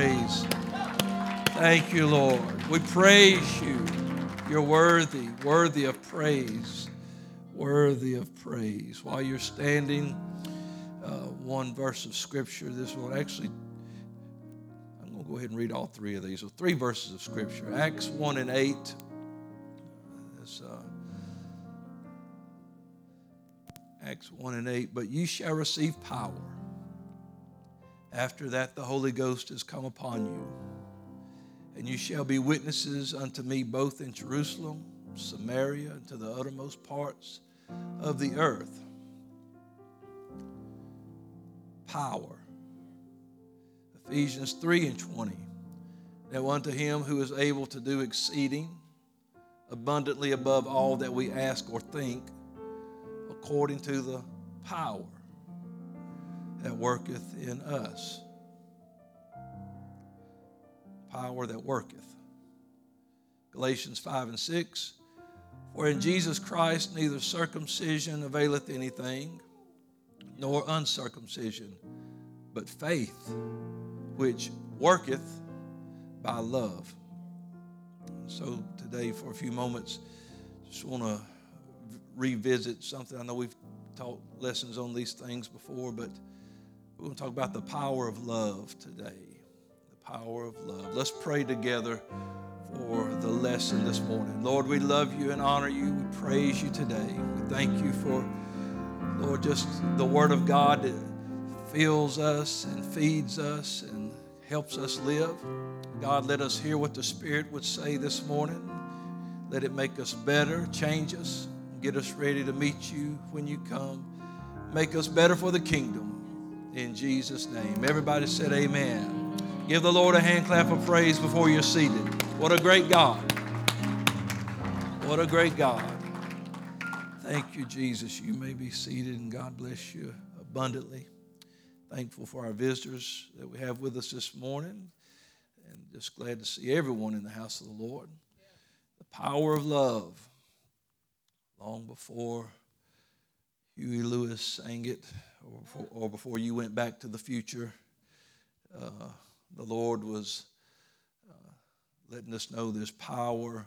praise. Thank you, Lord. We praise you. You're worthy, worthy of praise, worthy of praise. While you're standing, uh, one verse of Scripture, this one actually, I'm going to go ahead and read all three of these. So, three verses of Scripture Acts 1 and 8. This, uh, Acts 1 and 8. But you shall receive power. After that, the Holy Ghost has come upon you and you shall be witnesses unto me both in Jerusalem, Samaria, and to the uttermost parts of the earth. Power. Ephesians 3 and 20. Now unto him who is able to do exceeding abundantly above all that we ask or think, according to the power that worketh in us power that worketh. Galatians 5 and 6. For in Jesus Christ neither circumcision availeth anything, nor uncircumcision, but faith which worketh by love. So today, for a few moments, just want to revisit something. I know we've taught lessons on these things before, but we're going to talk about the power of love today The power of love. Let's pray together for the lesson this morning. Lord, we love you and honor you. We praise you today. We thank you for, Lord, just the Word of God that fills us and feeds us and helps us live. God, let us hear what the Spirit would say this morning. Let it make us better, change us, get us ready to meet you when you come. Make us better for the kingdom. In Jesus' name. Everybody said, Amen. Give the Lord a hand clap of praise before you're seated. What a great God. What a great God. Thank you, Jesus. You may be seated, and God bless you abundantly. Thankful for our visitors that we have with us this morning, and just glad to see everyone in the house of the Lord. The power of love. Long before Huey Lewis sang it, or before, or before you went back to the future, uh, the Lord was uh, letting us know there's power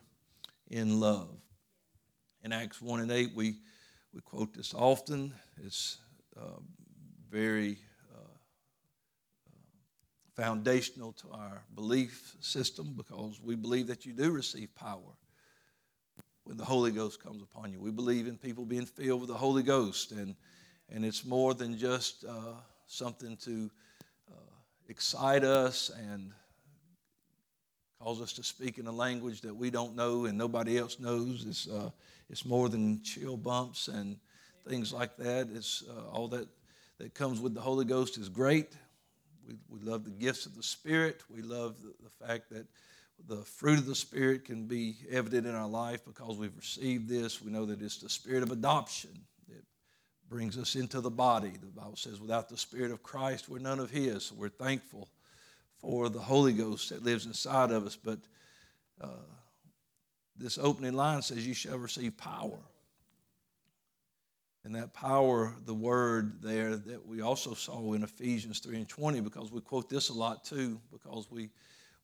in love. In Acts 1 and 8, we, we quote this often. It's uh, very uh, uh, foundational to our belief system because we believe that you do receive power when the Holy Ghost comes upon you. We believe in people being filled with the Holy Ghost, and, and it's more than just uh, something to excite us and cause us to speak in a language that we don't know and nobody else knows. It's, uh, it's more than chill bumps and things like that. It's uh, all that that comes with the Holy Ghost is great. We, we love the gifts of the Spirit. We love the, the fact that the fruit of the Spirit can be evident in our life because we've received this. We know that it's the Spirit of adoption brings us into the body. The Bible says, without the Spirit of Christ, we're none of His. So we're thankful for the Holy Ghost that lives inside of us. But uh, this opening line says, You shall receive power. And that power, the word there that we also saw in Ephesians 3 and 20, because we quote this a lot too, because we,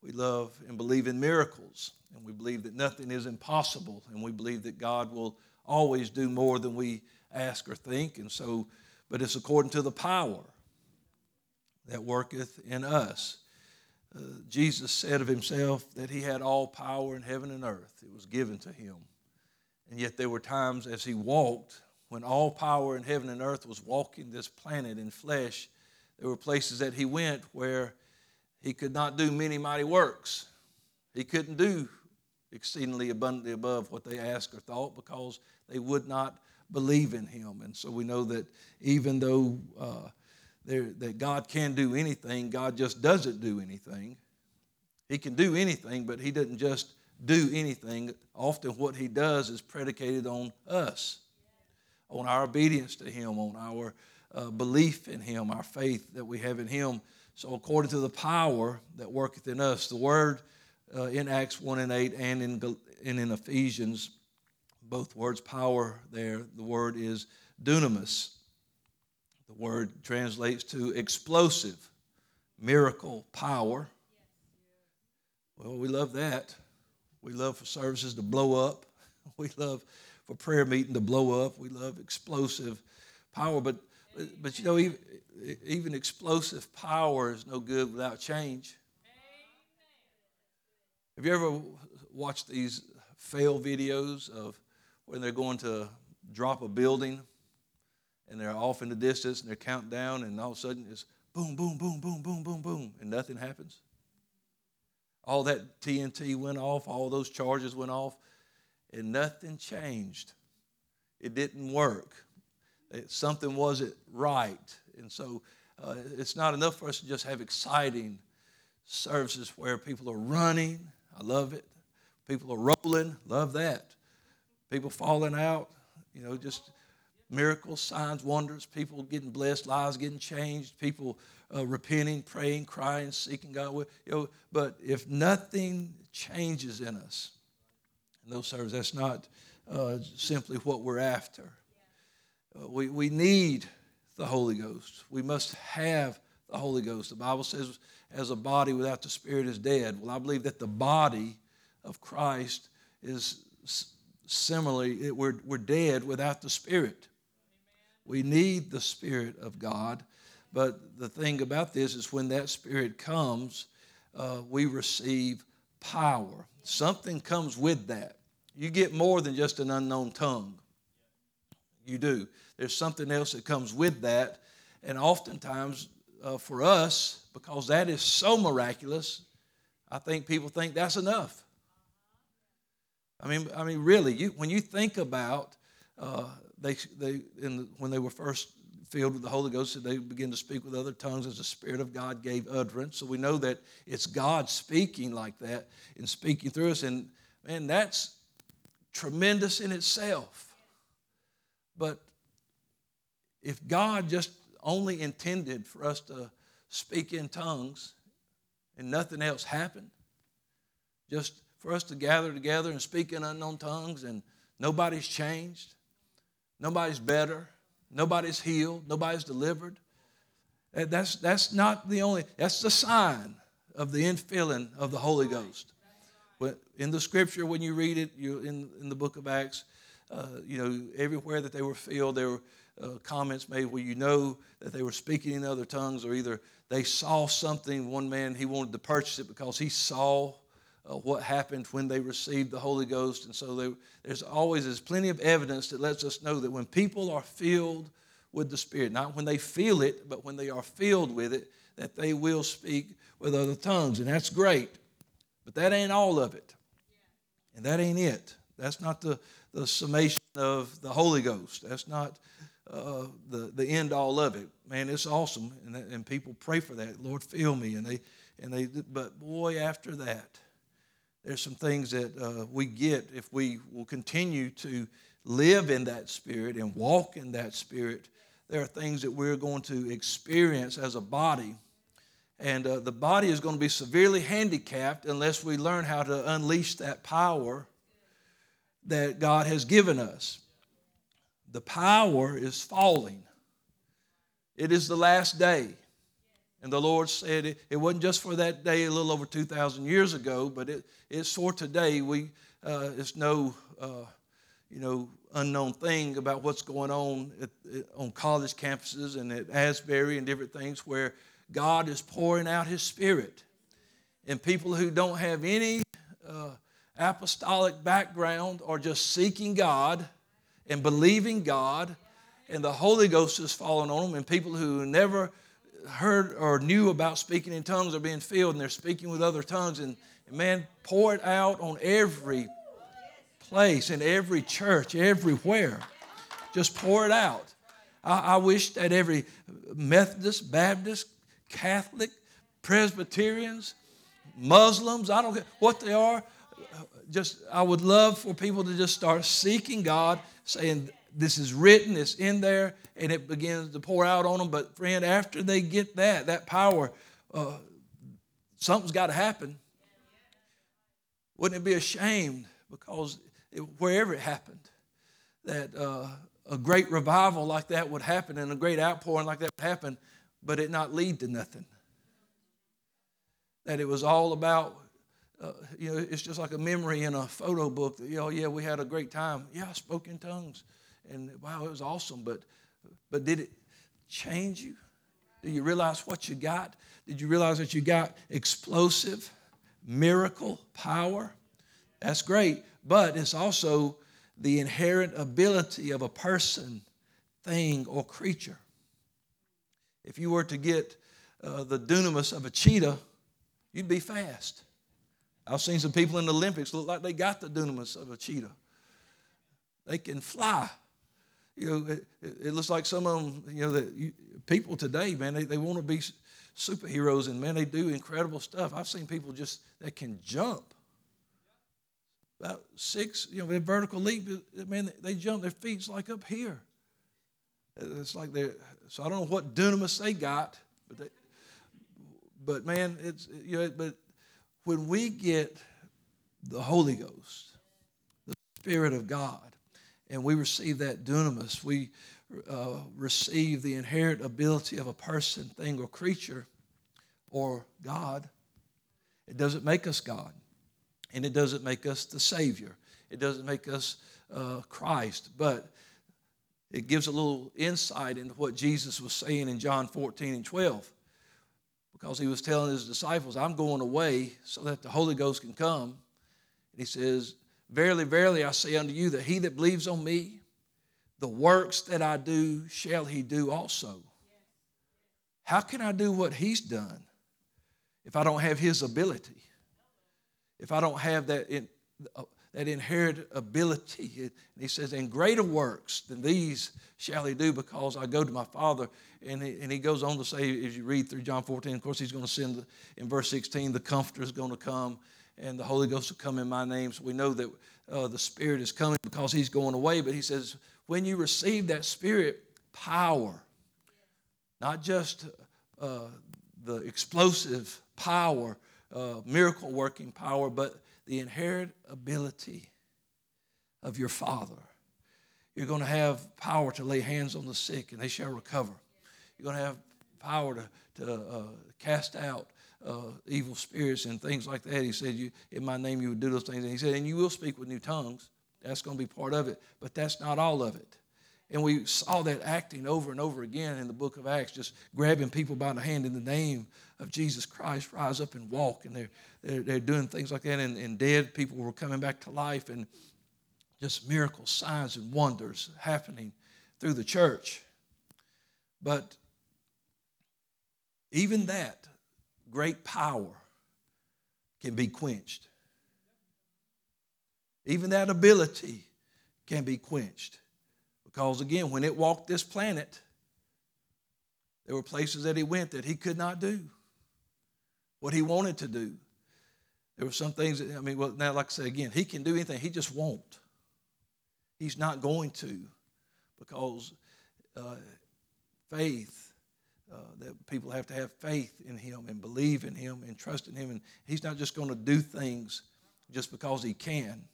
we love and believe in miracles. And we believe that nothing is impossible. And we believe that God will always do more than we ask or think. And so, but it's according to the power that worketh in us. Uh, Jesus said of himself that he had all power in heaven and earth. It was given to him. And yet there were times as he walked, when all power in heaven and earth was walking this planet in flesh, there were places that he went where he could not do many mighty works. He couldn't do exceedingly abundantly above what they asked or thought because they would not believe in him. And so we know that even though uh, that God can do anything, God just doesn't do anything. He can do anything, but he doesn't just do anything. Often what he does is predicated on us, on our obedience to him, on our uh, belief in him, our faith that we have in him. So according to the power that worketh in us, the word uh, in Acts 1 and 8 and in, and in Ephesians both words power there. The word is dunamis. The word translates to explosive, miracle, power. Well, we love that. We love for services to blow up. We love for prayer meeting to blow up. We love explosive power. But, but you know, even, even explosive power is no good without change. Have you ever watched these fail videos of when they're going to drop a building and they're off in the distance and they're counting down and all of a sudden it's boom, boom, boom, boom, boom, boom, boom, and nothing happens? All that TNT went off, all those charges went off, and nothing changed. It didn't work. It, something wasn't right. And so uh, it's not enough for us to just have exciting services where people are running. I love it. People are rolling. Love that. People falling out. You know, just miracles, signs, wonders. People getting blessed, lives getting changed. People uh, repenting, praying, crying, seeking God. You know, but if nothing changes in us, in those services, that's not uh, simply what we're after. Uh, we, we need the Holy Ghost. We must have the Holy Ghost. The Bible says, as a body without the Spirit is dead. Well, I believe that the body of Christ is similarly, we're, we're dead without the Spirit. We need the Spirit of God. But the thing about this is when that Spirit comes, uh, we receive power. Something comes with that. You get more than just an unknown tongue. You do. There's something else that comes with that. And oftentimes, uh, for us, because that is so miraculous, I think people think that's enough. I mean, I mean, really, you, when you think about uh, they, they the, when they were first filled with the Holy Ghost, they began to speak with other tongues as the Spirit of God gave utterance. So we know that it's God speaking like that and speaking through us, and man, that's tremendous in itself. But if God just only intended for us to speak in tongues and nothing else happened, just for us to gather together and speak in unknown tongues and nobody's changed, nobody's better, nobody's healed, nobody's delivered. That's, that's not the only, that's the sign of the infilling of the Holy Ghost. In the scripture, when you read it, you in, in the book of Acts, uh, you know, everywhere that they were filled, there were uh, comments made where you know that they were speaking in other tongues, or either they saw something. One man, he wanted to purchase it because he saw uh, what happened when they received the Holy Ghost. And so they, there's always there's plenty of evidence that lets us know that when people are filled with the Spirit, not when they feel it, but when they are filled with it, that they will speak with other tongues. And that's great. But that ain't all of it. And that ain't it. That's not the, the summation of the Holy Ghost. That's not uh, the, the end all of it. Man, it's awesome. And, and people pray for that. Lord, fill me. And they, and they, but boy, after that, there's some things that uh, we get if we will continue to live in that spirit and walk in that spirit. There are things that we're going to experience as a body. And uh, the body is going to be severely handicapped unless we learn how to unleash that power that God has given us. The power is falling, it is the last day. And the Lord said it, it wasn't just for that day a little over 2,000 years ago, but it, it's for today. We, uh, it's no, uh, you know, unknown thing about what's going on at, on college campuses and at Asbury and different things where God is pouring out His Spirit. And people who don't have any uh, apostolic background are just seeking God and believing God, and the Holy Ghost is falling on them. And people who never heard or knew about speaking in tongues are being filled and they're speaking with other tongues. And, and man, pour it out on every place, in every church, everywhere. Just pour it out. I, I wish that every Methodist, Baptist, Catholic, Presbyterians, Muslims, I don't care what they are, just I would love for people to just start seeking God, saying, this is written, it's in there, and it begins to pour out on them. But, friend, after they get that, that power, uh, something's got to happen. Wouldn't it be a shame because it, wherever it happened, that uh, a great revival like that would happen and a great outpouring like that would happen, but it not lead to nothing? That it was all about uh, you know, it's just like a memory in a photo book. That, you know, yeah, we had a great time. Yeah, I spoke in tongues, and wow, it was awesome. But, but did it change you? Do you realize what you got? Did you realize that you got explosive, miracle power? That's great, but it's also the inherent ability of a person, thing, or creature. If you were to get uh, the dunamis of a cheetah, you'd be fast. I've seen some people in the Olympics look like they got the dunamis of a cheetah. They can fly. You know, it, it looks like some of them, you know, that you, people today, man, they, they want to be superheroes and, man, they do incredible stuff. I've seen people just that can jump. About six, you know, their vertical leap, man, they jump, their feet's like up here. It's like they're, so I don't know what dunamis they got, but they, but man, it's, you know, but when we get the Holy Ghost, the Spirit of God, and we receive that dunamis, we uh, receive the inherent ability of a person, thing, or creature, or God. It doesn't make us God, and it doesn't make us the Savior. It doesn't make us uh, Christ, but it gives a little insight into what Jesus was saying in John 14 and 12 because he was telling his disciples, I'm going away so that the Holy Ghost can come. And he says, Verily, verily, I say unto you that he that believes on me, the works that I do shall he do also. How can I do what he's done if I don't have his ability? If I don't have that, in, uh, that inherent ability? And he says, And greater works than these shall he do because I go to my Father. And he, and he goes on to say, as you read through John 14, of course, he's going to send, in verse 16, the Comforter is going to come and the Holy Ghost will come in my name. So we know that uh, the Spirit is coming because he's going away. But he says, when you receive that Spirit, power, not just uh, the explosive power, uh, miracle working power, but the inherent ability of your Father. You're going to have power to lay hands on the sick and they shall recover. You're going to have power to, to uh, cast out uh, evil spirits and things like that. He said, you, In my name, you would do those things. And he said, And you will speak with new tongues. That's going to be part of it. But that's not all of it. And we saw that acting over and over again in the book of Acts, just grabbing people by the hand in the name of Jesus Christ, rise up and walk. And they're, they're, they're doing things like that. And, and dead people were coming back to life. And just miracles, signs, and wonders happening through the church. But even that great power can be quenched. Even that ability can be quenched. Because again, when it walked this planet, there were places that he went that he could not do what he wanted to do. There were some things that, I mean, well, now, like I say again, he can do anything, he just won't. He's not going to because uh, faith uh, that people have to have faith in him and believe in him and trust in him. And he's not just going to do things just because he can.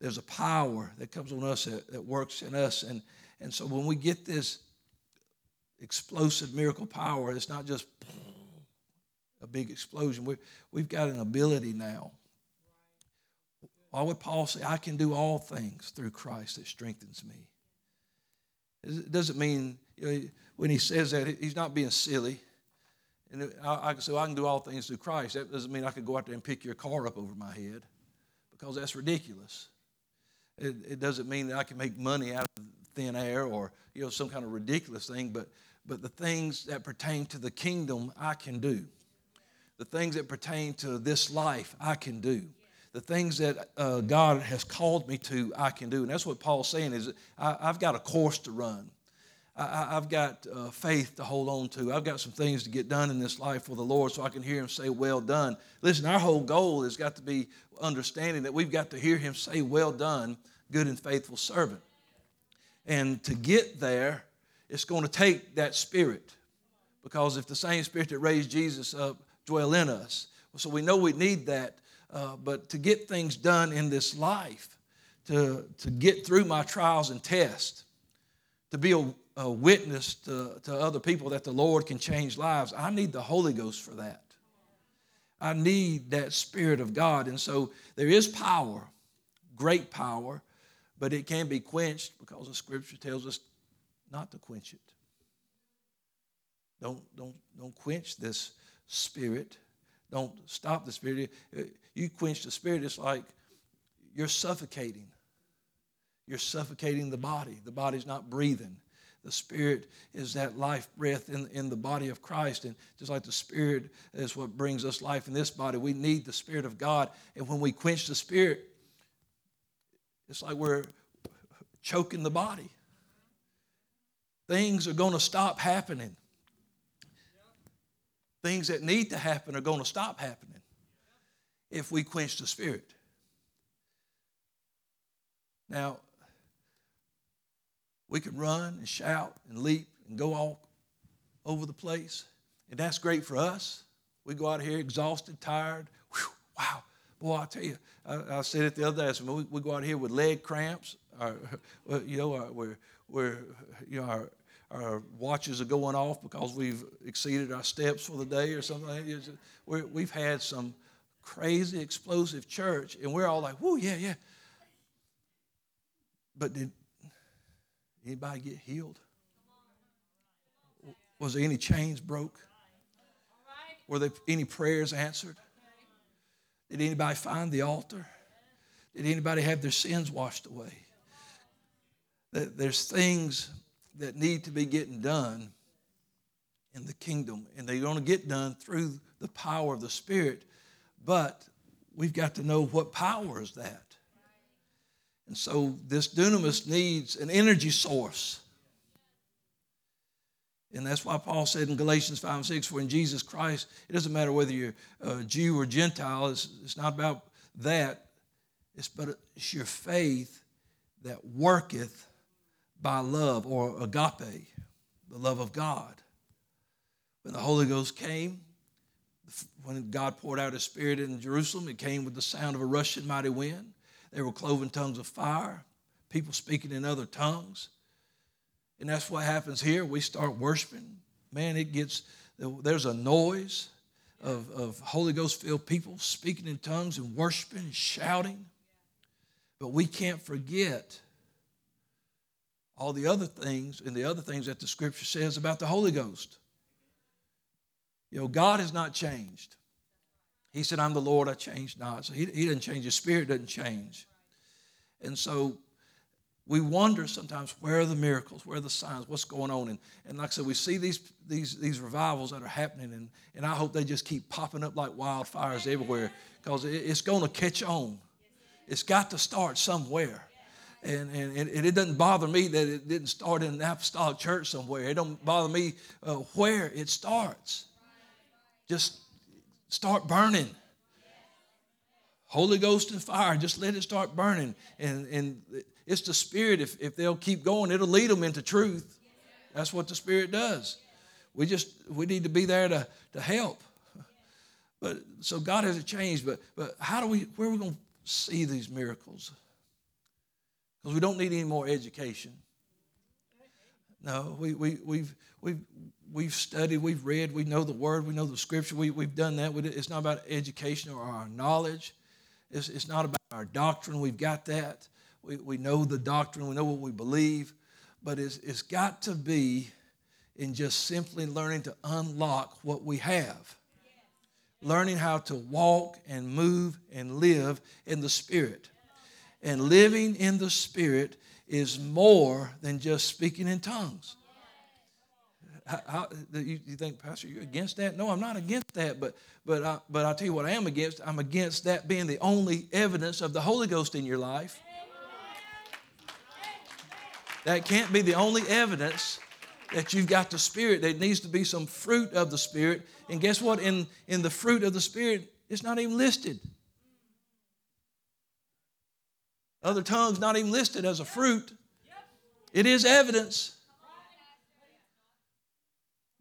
There's a power that comes on us that, that works in us. And, and so when we get this explosive miracle power, it's not just a big explosion. We, we've got an ability now. Why would Paul say, I can do all things through Christ that strengthens me? It doesn't mean, you know, when he says that, he's not being silly. And I, can say, well, I can do all things through Christ. That doesn't mean I could go out there and pick your car up over my head because that's ridiculous. It, it doesn't mean that I can make money out of thin air or you know some kind of ridiculous thing, but but the things that pertain to the kingdom I can do. The things that pertain to this life I can do. The things that uh, God has called me to I can do, and that's what Paul's saying is I, I've got a course to run. I, have got uh, faith to hold on to. I've got some things to get done in this life for the Lord so I can hear Him say, Well done. Listen, our whole goal has got to be understanding that we've got to hear Him say, Well done, good and faithful servant. And to get there, it's going to take that spirit. Because if the same spirit that raised Jesus up dwell in us, so we know we need that. Uh, but to get things done in this life, to, to get through my trials and tests, to be a, a witness to, to other people that the Lord can change lives, I need the Holy Ghost for that. I need that Spirit of God. And so there is power, great power, but it can be quenched because the scripture tells us not to quench it. Don't, don't, don't quench this spirit. Don't stop the spirit. You quench the spirit, it's like you're suffocating. You're suffocating the body. The body's not breathing. The Spirit is that life breath in, in the body of Christ. And just like the Spirit is what brings us life in this body, we need the Spirit of God. And when we quench the Spirit, it's like we're choking the body. Things are going to stop happening. Things that need to happen are going to stop happening if we quench the Spirit. Now, we can run and shout and leap and go all over the place, and that's great for us. We go out here exhausted, tired. Whew, wow. Boy, I tell you, I, I, said it the other day. I said, we, we go out here with leg cramps. Our, you know, uh, our, we're, we're, you know, our, our watches are going off because we've exceeded our steps for the day or something. we have had some crazy, explosive church, and we're all like, whoa, yeah, yeah. But did anybody get healed? Was there any chains broke? Were there any prayers answered? Did anybody find the altar? Did anybody have their sins washed away? There's things that need to be getting done in the kingdom, and they're going to get done through the power of the Spirit. But we've got to know what power is that. And so this dunamis needs an energy source. And that's why Paul said in Galatians 5 and 6, for in Jesus Christ, it doesn't matter whether you're a Jew or Gentile, it's, it's not about that. It's but it's your faith that worketh by love or agape, the love of God. When the Holy Ghost came, when God poured out his spirit in Jerusalem, it came with the sound of a rushing mighty wind. There were cloven tongues of fire, people speaking in other tongues. And that's what happens here. We start worshiping. Man, it gets, there's a noise of, of Holy Ghost filled people speaking in tongues and worshiping and shouting. But we can't forget all the other things and the other things that the scripture says about the Holy Ghost. You know, God has not changed. He said, I'm the Lord, I change not. So he, he doesn't change, his spirit doesn't change. And so we wonder sometimes where are the miracles, where are the signs, what's going on. And, and like I said, we see these, these, these revivals that are happening, and, and I hope they just keep popping up like wildfires everywhere because it, it's going to catch on. It's got to start somewhere. And, and, and, it doesn't bother me that it didn't start in an apostolic church somewhere. It don't bother me uh, where it starts. Just start burning. Holy Ghost and fire, just let it start burning. And, and it's the Spirit. If, if they'll keep going, it'll lead them into truth. That's what the Spirit does. We just we need to be there to, to help. But so God hasn't changed, but but how do we where are we going to see these miracles? because we don't need any more education. No, we, we, we've, we've, we've studied, we've read, we know the word, we know the scripture, we, we've done that. It's not about education or our knowledge, it's, it's not about our doctrine, we've got that. We, we know the doctrine, we know what we believe, but it's, it's got to be in just simply learning to unlock what we have. Learning how to walk and move and live in the Spirit. And living in the Spirit is more than just speaking in tongues. How, how, you, you, think, Pastor, you're against that? No, I'm not against that. But but I, but I'll tell you what I am against. I'm against that being the only evidence of the Holy Ghost in your life. That can't be the only evidence that you've got the Spirit. There needs to be some fruit of the Spirit. And guess what? In in the fruit of the Spirit, it's not even listed. Other tongues not even listed as a fruit. It is evidence,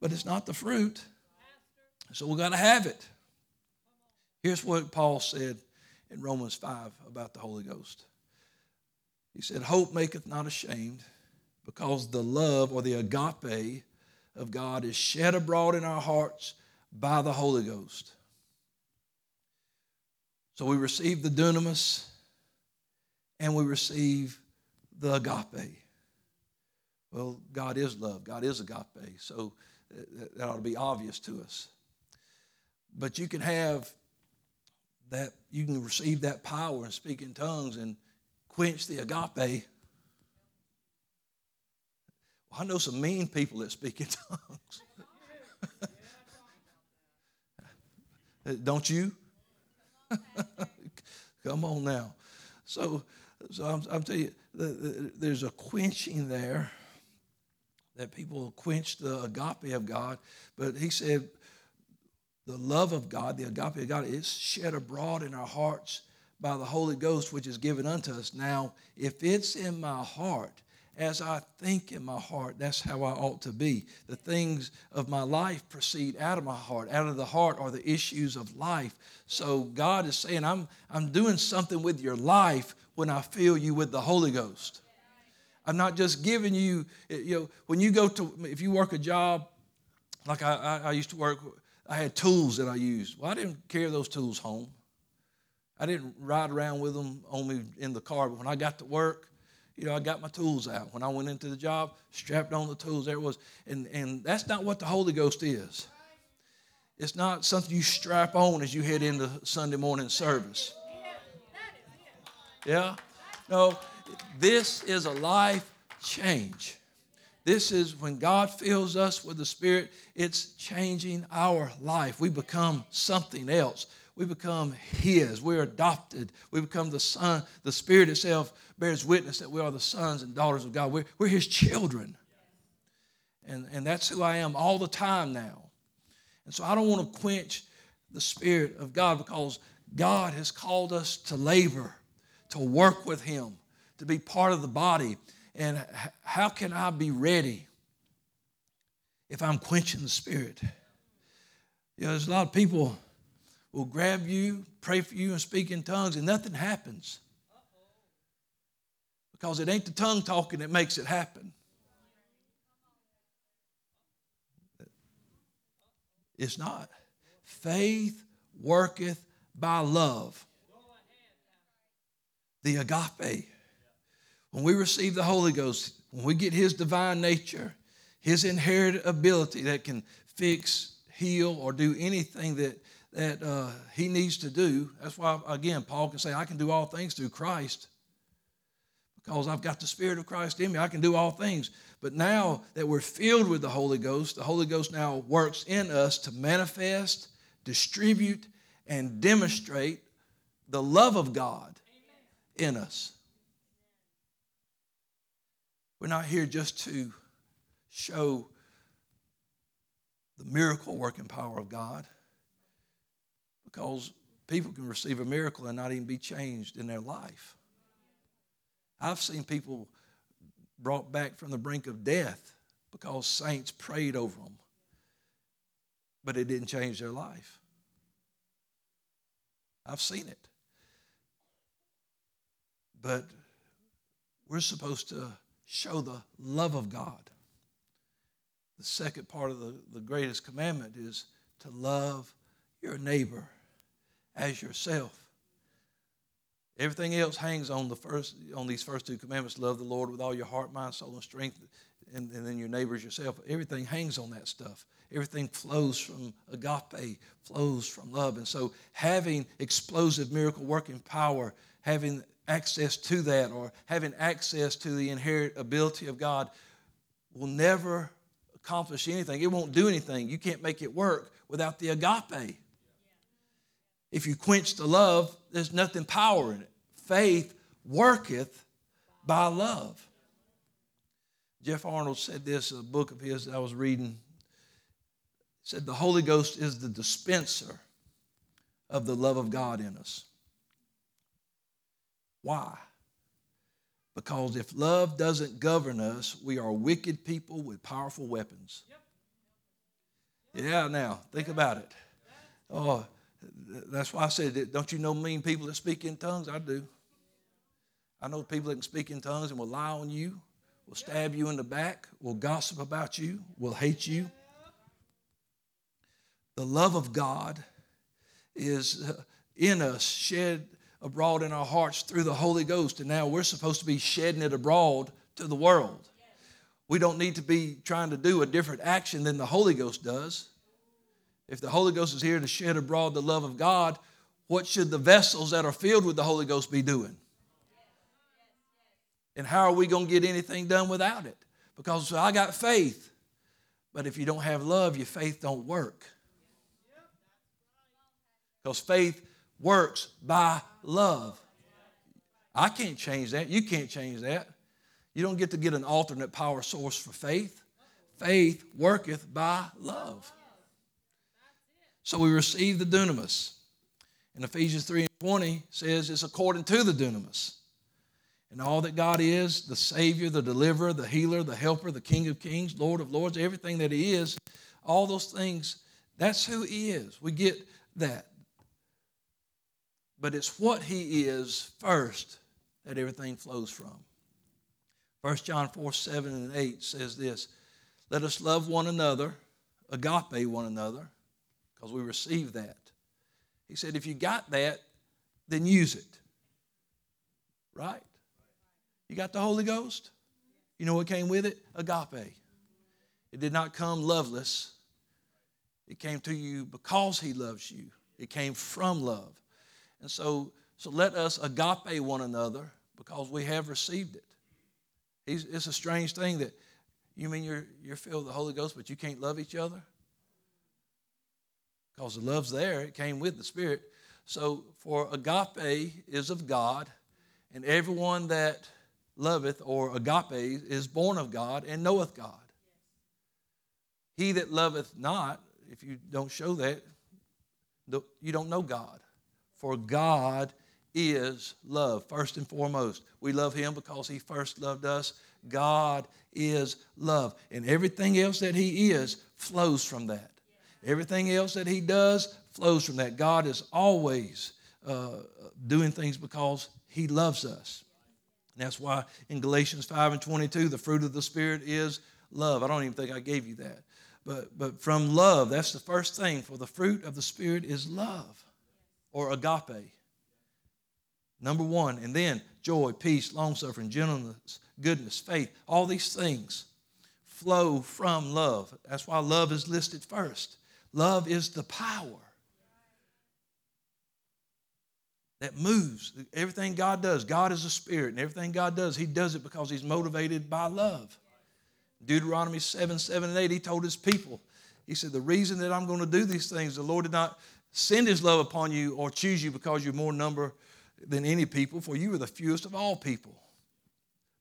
but it's not the fruit. So we've got to have it. Here's what Paul said in Romans 5 about the Holy Ghost. He said, Hope maketh not ashamed, because the love or the agape of God is shed abroad in our hearts by the Holy Ghost. So we receive the dunamis and we receive the agape. Well, God is love. God is agape. So that ought to be obvious to us. But you can have that, you can receive that power and speak in tongues and quench the agape. Well, I know some mean people that speak in tongues. Don't you? Come on now. So, so I'm, I'm telling you, the, the, there's a quenching there that people quench the agape of God. But he said, the love of God, the agape of God, is shed abroad in our hearts by the Holy Ghost, which is given unto us. Now, if it's in my heart, as I think in my heart, that's how I ought to be. The things of my life proceed out of my heart. Out of the heart are the issues of life. So God is saying, I'm, I'm doing something with your life when I fill you with the Holy Ghost. I'm not just giving you, eh, you know, when you go to, if you work a job, like I, I, I used to work, I had tools that I used. Well, I didn't carry those tools home. I didn't ride around with them only in the car, but when I got to work, you know, I got my tools out. When I went into the job, strapped on the tools, there it was. And, and that's not what the Holy Ghost is. It's not something you strap on as you head into Sunday morning service. Yeah? No, this is a life change. This is when God fills us with the Spirit, it's changing our life. We become something else. We become His. We're adopted. We become the Son. The Spirit itself bears witness that we are the sons and daughters of God. We're, we're His children. And, and that's who I am all the time now. And so I don't want to quench the Spirit of God because God has called us to labor, to work with Him to be part of the body. And how can I be ready if I'm quenching the spirit? You know, there's a lot of people will grab you, pray for you, and speak in tongues, and nothing happens. Because it ain't the tongue talking that makes it happen. It's not. Faith worketh by love. The agape. When we receive the Holy Ghost, when we get His divine nature, His inherent ability that can fix, heal, or do anything that, that uh, He needs to do, that's why, again, Paul can say, I can do all things through Christ because I've got the Spirit of Christ in me. I can do all things. But now that we're filled with the Holy Ghost, the Holy Ghost now works in us to manifest, distribute, and demonstrate the love of God in us. We're not here just to show the miracle working power of God because people can receive a miracle and not even be changed in their life. I've seen people brought back from the brink of death because saints prayed over them, but it didn't change their life. I've seen it. But we're supposed to show the love of God. The second part of the, the greatest commandment is to love your neighbor as yourself. Everything else hangs on the first on these first two commandments: love the Lord with all your heart, mind, soul, and strength, and, and then your neighbors yourself. Everything hangs on that stuff. Everything flows from agape, flows from love. And so having explosive miracle working power, having access to that or having access to the inherent ability of God will never accomplish anything. It won't do anything. You can't make it work without the agape. If you quench the love, there's nothing power in it. Faith worketh by love. Jeff Arnold said this in a book of his that I was reading. He said, The Holy Ghost is the dispenser of the love of God in us. Why? Because if love doesn't govern us, we are wicked people with powerful weapons. Yeah, now, think about it. Oh, that's why I said, don't you know mean people that speak in tongues? I do. I know people that can speak in tongues and will lie on you, will stab you in the back, will gossip about you, will hate you. The love of God is uh, in us, shed abroad in our hearts through the Holy Ghost. And now we're supposed to be shedding it abroad to the world. We don't need to be trying to do a different action than the Holy Ghost does. If the Holy Ghost is here to shed abroad the love of God, what should the vessels that are filled with the Holy Ghost be doing? And how are we going to get anything done without it? Because I got faith, but if you don't have love, your faith don't work. Because faith works by love. I can't change that. You can't change that. You don't get to get an alternate power source for faith. Faith worketh by love. So we receive the dunamis. In Ephesians 3 and 20 says it's according to the dunamis. And all that God is, the Savior, the deliverer, the healer, the helper, the King of kings, Lord of lords, everything that He is, all those things, that's who He is. We get that. But it's what He is first that everything flows from. 1 John 4 7 and 8 says this Let us love one another, agape one another, because we receive that. He said, if you got that, then use it. Right? You got the Holy Ghost? You know what came with it? Agape. It did not come loveless. It came to you because he loves you. It came from love. And so, so let us agape one another because we have received it. It's a strange thing that you mean you're, you're filled with the Holy Ghost, but you can't love each other? because the love's there. It came with the Spirit. So, for agape is of God, and everyone that loveth or agape is born of God and knoweth God. He that loveth not, if you don't show that, you don't know God. For God is love, first and foremost. We love Him because He first loved us. God is love. And everything else that He is flows from that. Everything else that He does flows from that. God is always uh, doing things because He loves us. And that's why in Galatians 5 and 22, the fruit of the Spirit is love. I don't even think I gave you that. But, but from love, that's the first thing. For the fruit of the Spirit is love or agape. Number one. And then joy, peace, long suffering, gentleness, goodness, faith. All these things flow from love. That's why love is listed first. Love is the power that moves. Everything God does, God is a spirit, and everything God does, He does it because He's motivated by love. Deuteronomy 7 7 and 8, He told His people, He said, The reason that I'm going to do these things, the Lord did not send His love upon you or choose you because you're more number than any people, for you are the fewest of all people.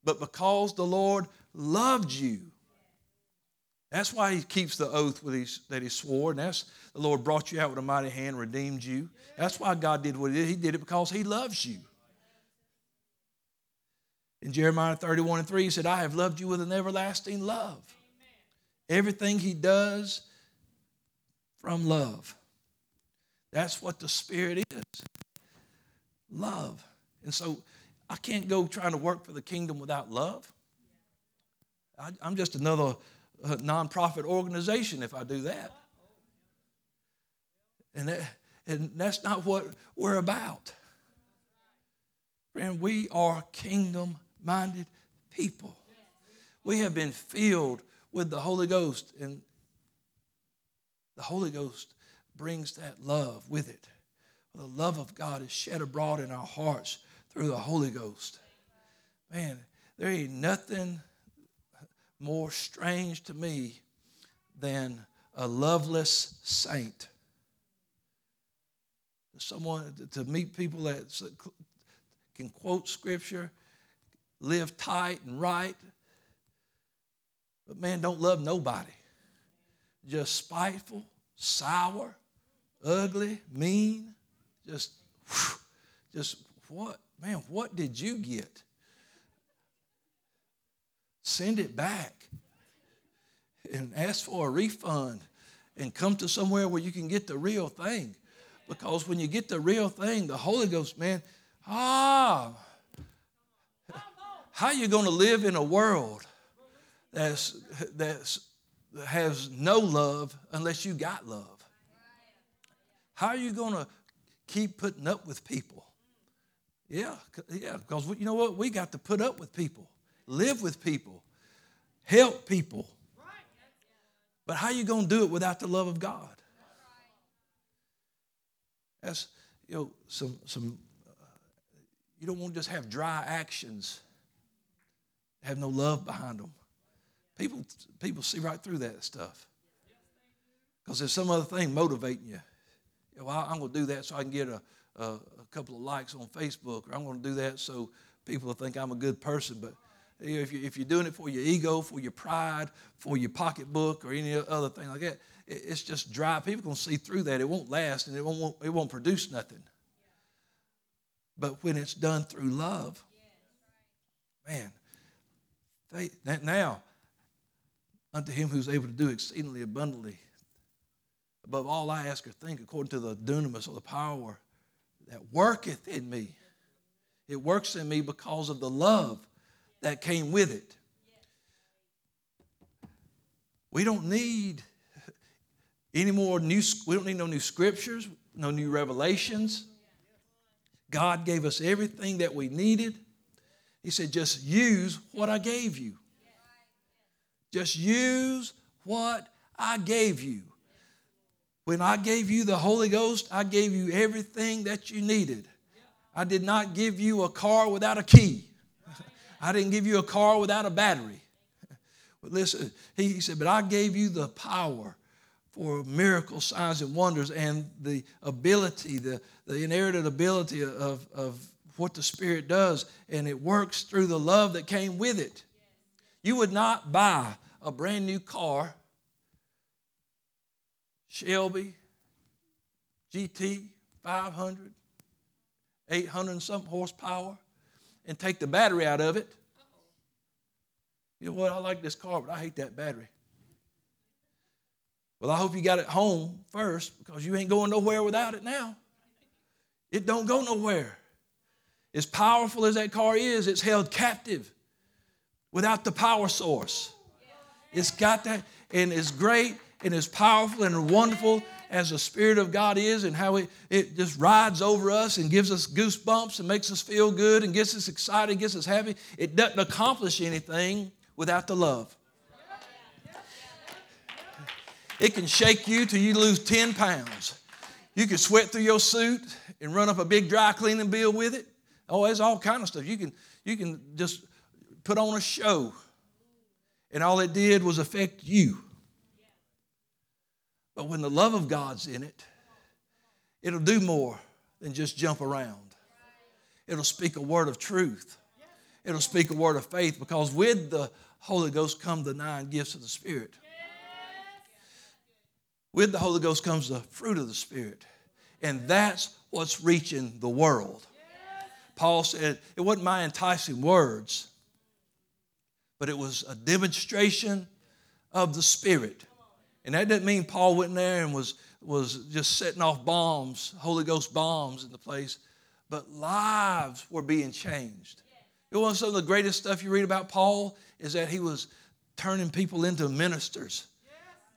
But because the Lord loved you that's why he keeps the oath that he swore, and that's the Lord brought you out with a mighty hand, redeemed you. That's why God did what he did. He did it because he loves you. In Jeremiah 31 and 3, he said, I have loved you with an everlasting love. Everything he does from love. That's what the Spirit is love. And so I can't go trying to work for the kingdom without love. I, am just another a nonprofit organization if I do that. And, that, and that's not what we're about. Friend, we are kingdom minded people. We have been filled with the Holy Ghost, and the Holy Ghost brings that love with it. The love of God is shed abroad in our hearts through the Holy Ghost. Man, there ain't nothing more strange to me than a loveless saint. Someone to meet people that can quote scripture, live tight and right, but man, don't love nobody. Just spiteful, sour, ugly, mean, just, just what, man, what did you get? send it back and ask for a refund and come to somewhere where you can get the real thing. Because when you get the real thing, the Holy Ghost, man, ah, how you going to live in a world that's, that's, that has no love unless you got love? How are you going to keep putting up with people. Yeah, yeah, because you know what? We got to put up with people, live with people, help people. But how are you going to do it without the love of God? That's you know some some. Uh, you don't want to just have dry actions, have no love behind them. People people see right through that stuff because there's some other thing motivating you. You know, well, I'm going to do that so I can get a, a, a couple of likes on Facebook, or I'm going to do that so people think I'm a good person. But if, you, if you're doing it for your ego, for your pride, for your pocketbook, or any other thing like that, it's just dry. People going to see through that. It won't last, and it won't, it won't produce nothing. But when it's done through love, man, they, now, unto him who's able to do exceedingly abundantly above all I ask or think, according to the dunamis or the power that worketh in me. It works in me because of the love that came with it. We don't need any more new, we don't need no new scriptures, no new revelations. God gave us everything that we needed. He said, just use what I gave you. Just use what I gave you. When I gave you the Holy Ghost, I gave you everything that you needed. I did not give you a car without a key. I didn't give you a car without a battery. But listen, he said, but I gave you the power for miracles, signs, and wonders, and the ability, the, the inherited ability of, of what the Spirit does, and it works through the love that came with it. You would not buy a brand new car Shelby GT 500, 800 and some horsepower, and take the battery out of it. You know what? I like this car, but I hate that battery. Well, I hope you got it home first because you ain't going nowhere without it now. It don't go nowhere. As powerful as that car is, it's held captive without the power source. It's got that, and it's great and as powerful and wonderful as the Spirit of God is and how it, it just rides over us and gives us goosebumps and makes us feel good and gets us excited, gets us happy, it doesn't accomplish anything without the love. It can shake you till you lose 10 pounds. You can sweat through your suit and run up a big dry cleaning bill with it. Oh, there's all kind of stuff. You can, you can just put on a show, and all it did was affect you. But when the love of God's in it, it'll do more than just jump around. It'll speak a word of truth. It'll speak a word of faith because with the Holy Ghost come the nine gifts of the Spirit. With the Holy Ghost comes the fruit of the Spirit. And that's what's reaching the world. Paul said, it wasn't my enticing words, but it was a demonstration of the Spirit. And that didn't mean Paul went there and was, was just setting off bombs, Holy Ghost bombs in the place, but lives were being changed. You know, some of the greatest stuff you read about Paul is that he was turning people into ministers.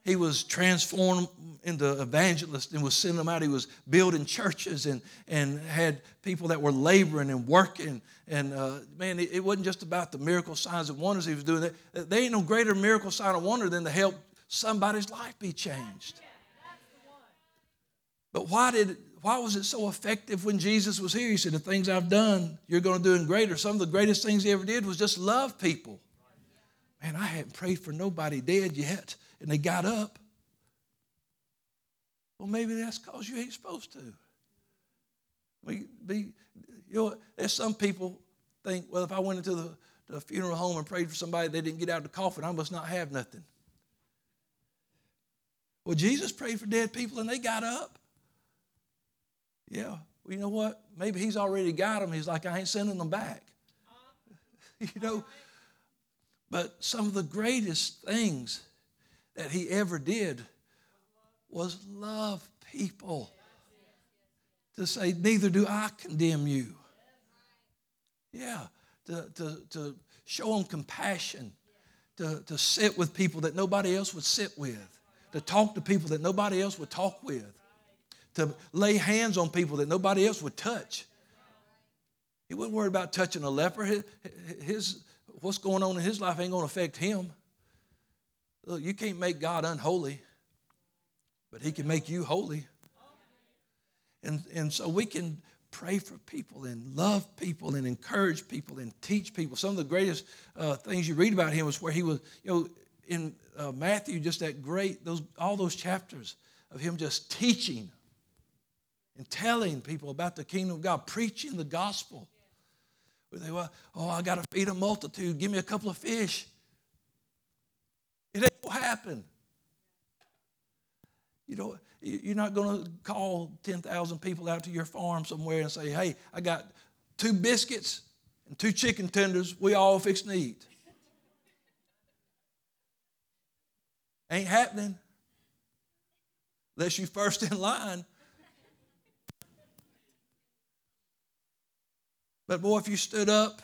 He was transformed into evangelists and was sending them out. He was building churches and, and had people that were laboring and working. And uh, man, it, it, wasn't just about the miracle signs and wonders he was doing. There ain't no greater miracle sign or wonder than to help somebody's life be changed. But why did why was it so effective when Jesus was here? He said, The things I've done, you're going to do in greater. Some of the greatest things he ever did was just love people. Man, I hadn't prayed for nobody dead yet, and they got up. Well, maybe that's because you ain't supposed to. We be, you know, there's some people think, well, if I went into the, the funeral home and prayed for somebody, they didn't get out of the coffin, I must not have nothing. Well, Jesus prayed for dead people and they got up. Yeah. Well, you know what? Maybe he's already got them. He's like, I ain't sending them back. you know? But some of the greatest things that he ever did was love people. To say, neither do I condemn you. Yeah. To, to, to show them compassion. To, to sit with people that nobody else would sit with to talk to people that nobody else would talk with, to lay hands on people that nobody else would touch. He wasn't worried about touching a leper. His, his what's going on in his life ain't going to affect him. Look, you can't make God unholy, but He can make you holy. And, and so we can pray for people and love people and encourage people and teach people. Some of the greatest uh, things you read about him was where he was, you know, in uh, Matthew, just that great, those all those chapters of him just teaching and telling people about the kingdom of God, preaching the gospel. Where they were, oh, I got to feed a multitude. Give me a couple of fish. It ain't gonna happen. You know, you're not going to call 10,000 people out to your farm somewhere and say, hey, I got two biscuits and two chicken tenders we all fix to eat. Ain't happening unless you first in line. But boy, if you stood up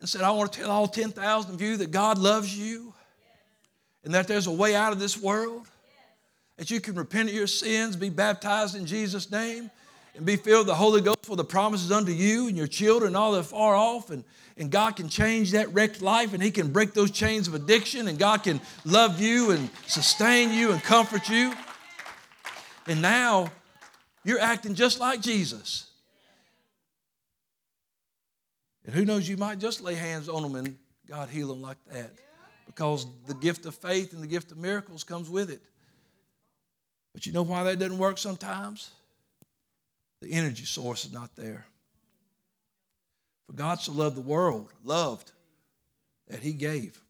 and said, I want to tell all 10,000 of you that God loves you and that there's a way out of this world, that you can repent of your sins, be baptized in Jesus' name, and be filled with the Holy Ghost for the promises unto you and your children, all that far off. And, and God can change that wrecked life and He can break those chains of addiction and God can love you and sustain you and comfort you. And now you're acting just like Jesus. And who knows, you might just lay hands on them and God heal them like that because the gift of faith and the gift of miracles comes with it. But you know why that doesn't work sometimes? The energy source is not there. For God so loved the world, loved, that He gave.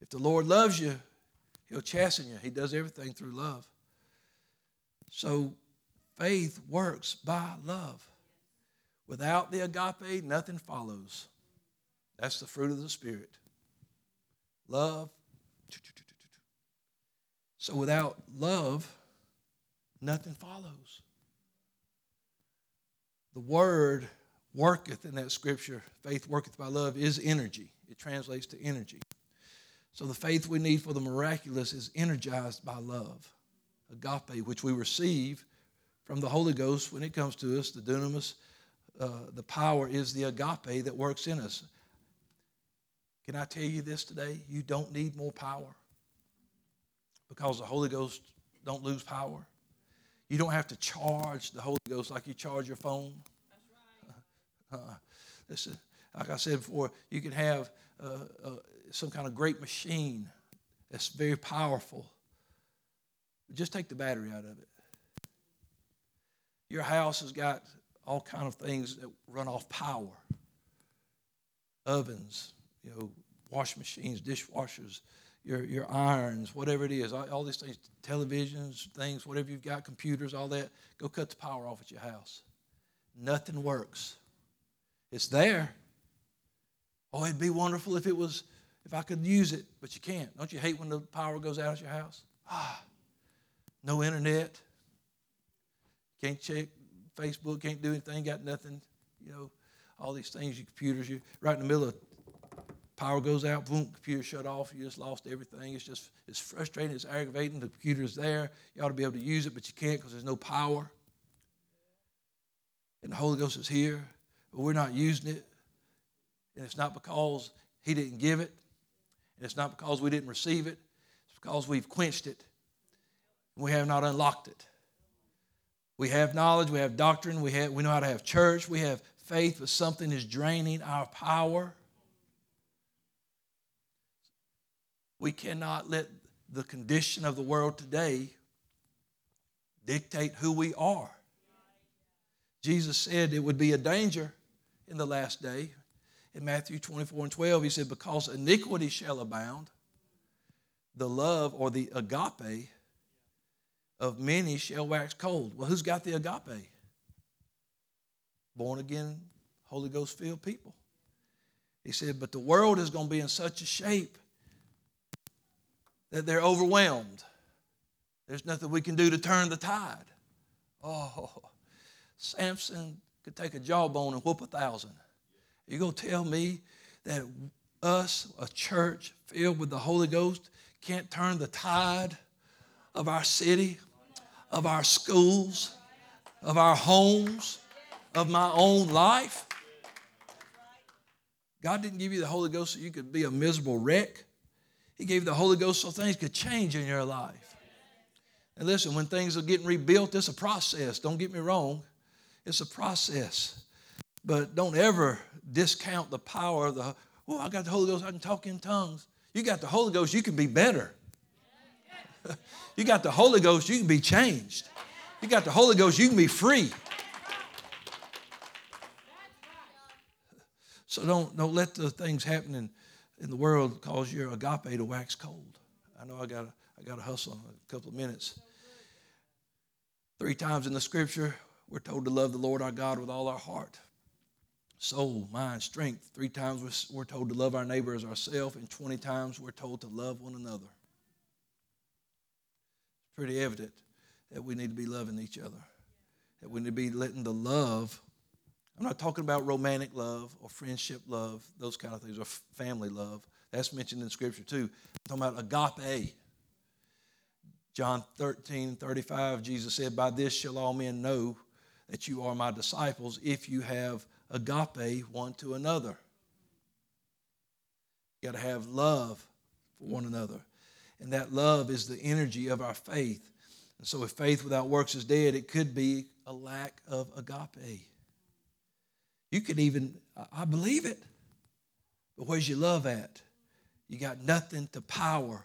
If the Lord loves you, He'll chasten you. He does everything through love. So faith works by love. Without the agape, nothing follows. That's the fruit of the Spirit. Love. So without love, nothing follows. The word worketh in that scripture, faith worketh by love, is energy. It translates to energy. So the faith we need for the miraculous is energized by love, agape, which we receive from the Holy Ghost when it comes to us. The dunamis, uh, the power is the agape that works in us. Can I tell you this today? You don't need more power because the Holy Ghost don't lose power. You don't have to charge the Holy Ghost like you charge your phone. That's right. Uh, like I said before, you can have uh, uh, some kind of great machine that's very powerful. Just take the battery out of it. Your house has got all kind of things that run off power. Ovens, you know, wash machines, dishwashers, your, your irons, whatever it is, all, all these things, televisions, things, whatever you've got, computers, all that, go cut the power off at your house. Nothing works. It's there. Oh, it'd be wonderful if it was, if I could use it, but you can't. Don't you hate when the power goes out at your house? Ah, no internet. Can't check Facebook, can't do anything, got nothing, you know, all these things, your computers, you're right in the middle of Power goes out, boom, computer shut off. You just lost everything. It's just, it's frustrating. It's aggravating. The computer's there. You ought to be able to use it, but you can't because there's no power. And the Holy Ghost is here, but we're not using it. And it's not because He didn't give it, and it's not because we didn't receive it. It's because we've quenched it, we have not unlocked it. We have knowledge, we have doctrine, we, have, we know how to have church, we have faith, but something is draining our power. We cannot let the condition of the world today dictate who we are. Jesus said it would be a danger in the last day. In Matthew 24 and 12, he said, Because iniquity shall abound, the love or the agape of many shall wax cold. Well, who's got the agape? Born again, Holy Ghost filled people. He said, But the world is going to be in such a shape that they're overwhelmed. There's nothing we can do to turn the tide. Oh, Samson could take a jawbone and whoop a thousand. You gonna tell me that us, a church filled with the Holy Ghost, can't turn the tide of our city? of our schools, of our homes, of my own life. God didn't give you the Holy Ghost so you could be a miserable wreck. He gave the Holy Ghost so things could change in your life. And listen, when things are getting rebuilt, it's a process. Don't get me wrong, it's a process. But don't ever discount the power of the, oh, I got the Holy Ghost, I can talk in tongues. You got the Holy Ghost, you can be better. you got the Holy Ghost, you can be changed. You got the Holy Ghost, you can be free. So don't, don't let the things happen in the world cause your agape to wax cold. I know I got I got to hustle in a couple of minutes. Three times in the scripture, we're told to love the Lord our God with all our heart, soul, mind, strength. Three times we're told to love our neighbor as ourselves, and 20 times we're told to love one another. It's pretty evident that we need to be loving each other, that we need to be letting the love. I'm not talking about romantic love or friendship love, those kind of things, or family love. That's mentioned in Scripture too. I'm talking about agape. John 13, 35, Jesus said, By this shall all men know that you are my disciples if you have agape one to another. You got to have love for one another. And that love is the energy of our faith. And so, if faith without works is dead, it could be a lack of agape. You could even, I believe it, but where's your love at? You got nothing to power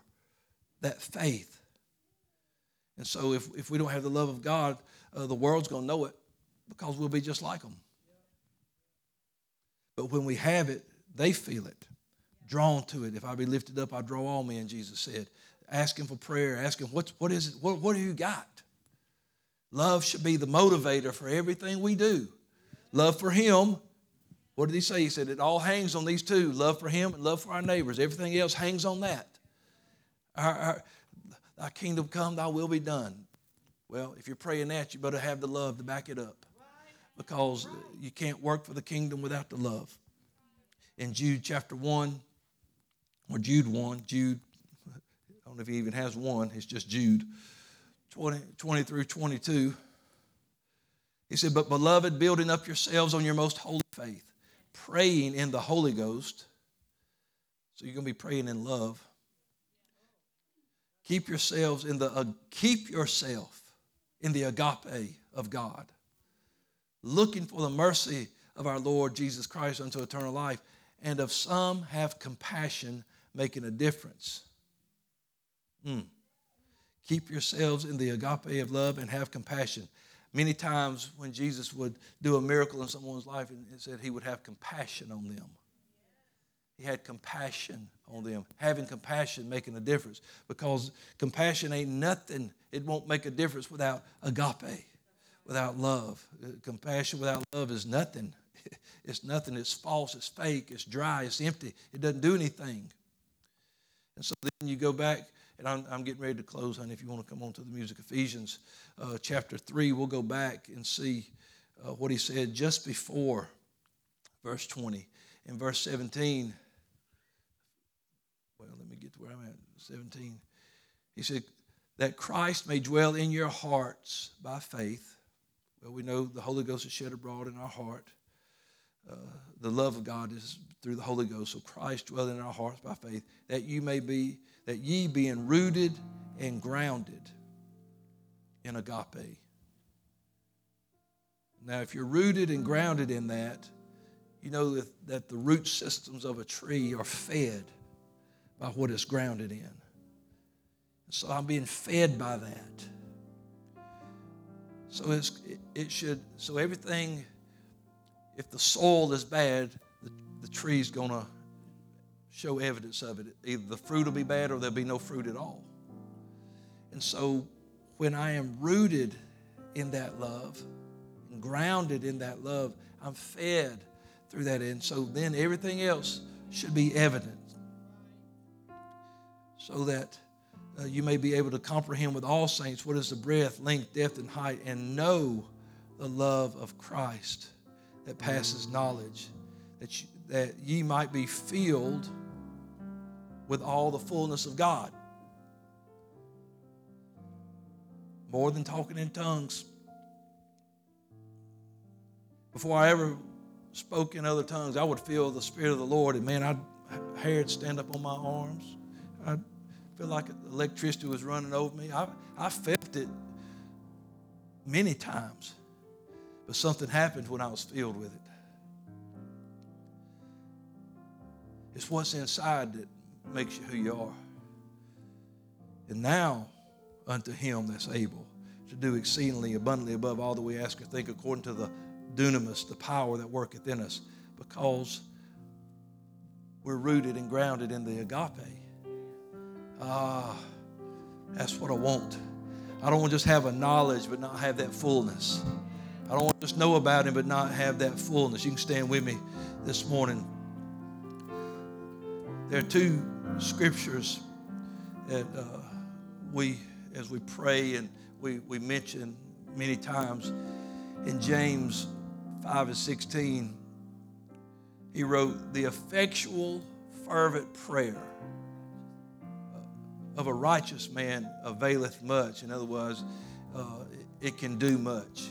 that faith. And so, if, if we don't have the love of God, uh, the world's going to know it because we'll be just like them. But when we have it, they feel it, drawn to it. If I be lifted up, I draw all men, Jesus said. Ask Him for prayer. Ask Him, what's, what is it? What, what have you got? Love should be the motivator for everything we do. Love for Him. What did He say? He said, it all hangs on these two love for Him and love for our neighbors. Everything else hangs on that. Our, our, Thy kingdom come, thy will be done. Well, if you're praying that, you better have the love to back it up because you can't work for the kingdom without the love. In Jude chapter 1, or Jude 1, Jude, I don't know if he even has one, it's just Jude, 20, 20 through 22. He said, But beloved, building up yourselves on your most holy faith, praying in the Holy Ghost. So you're going to be praying in love Keep yourselves in the uh, keep yourself in the agape of God, looking for the mercy of our Lord Jesus Christ unto eternal life, and of some have compassion, making a difference. Mm. Keep yourselves in the agape of love and have compassion. Many times when Jesus would do a miracle in someone's life, it said he would have compassion on them. He had compassion on them. Having compassion making a difference because compassion ain't nothing. It won't make a difference without agape, without love. Compassion without love is nothing. It's nothing. It's false. It's fake. It's dry. It's empty. It doesn't do anything. And so then you go back, and I'm, I'm getting ready to close, honey, if you want to come on to the music. Ephesians uh, chapter 3, we'll go back and see uh, what he said just before verse 20. In verse 17, well, let me get to where I'm at, 17. He said, that Christ may dwell in your hearts by faith. Well, we know the Holy Ghost is shed abroad in our heart. Uh, the love of God is through the Holy Ghost. So Christ dwell in our hearts by faith, that you may be, that ye being rooted and grounded in agape. Now, if you're rooted and grounded in that, you know that, that the root systems of a tree are fed by what it's grounded in. So I'm being fed by that. So it's, it should, so everything, if the soil is bad, the, the tree's going to show evidence of it. Either the fruit will be bad or there'll be no fruit at all. And so when I am rooted in that love and grounded in that love, I'm fed through that. And so then everything else should be evident so that uh, you may be able to comprehend with all saints what is the breadth, length, depth, and height, and know the love of Christ that passes knowledge, that, you, that ye might be filled with all the fullness of God. more than talking in tongues. Before I ever spoke in other tongues, I would feel the Spirit of the Lord, and man, I'd hair stand up on my arms. I'd feel like electricity was running over me. I, I felt it many times, but something happened when I was filled with it. It's what's inside that makes you who you are. And now, unto him that's able to do exceedingly abundantly above all that we ask or think, according to the dunamis, the power that worketh in us, because we're rooted and grounded in the agape. Ah, that's what I want. I don't want to just have a knowledge but not have that fullness. I don't want to just know about him but not have that fullness. You can stand with me this morning. There are two scriptures that uh, we, as we pray and we, we mention many times in James 5 and 16, he wrote, The effectual, fervent prayer of a righteous man availeth much. In other words, uh, it can do much.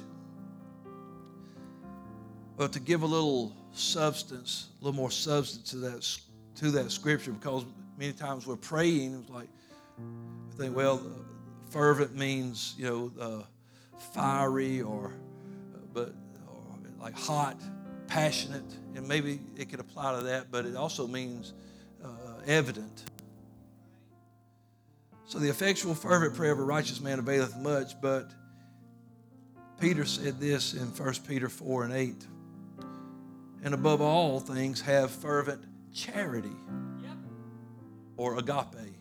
But to give a little substance, a little more substance to that, to that scripture, because many times we're praying, it's like, we think, well, fervent means, you know, uh, fiery or, but, or like hot, passionate, and maybe it could apply to that, but it also means uh, evident. So the effectual, fervent prayer of a righteous man availeth much, but Peter said this in 1 Peter 4 and 8. And above all things, have fervent charity. Or agape.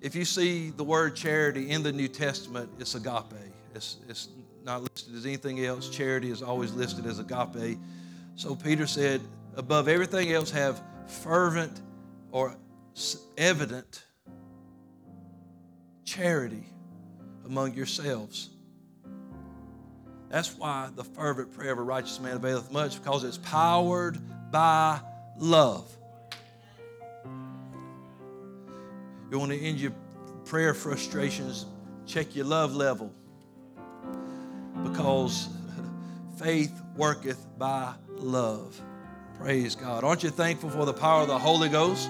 If you see the word charity in the New Testament, it's agape. It's, it's not listed as anything else. Charity is always listed as agape. So Peter said, above everything else, have fervent or evident charity among yourselves. That's why the fervent prayer of a righteous man availeth much, because it's powered by love. You want to end your prayer frustrations, check your love level. Because faith worketh by love. Praise God. Aren't you thankful for the power of the Holy Ghost?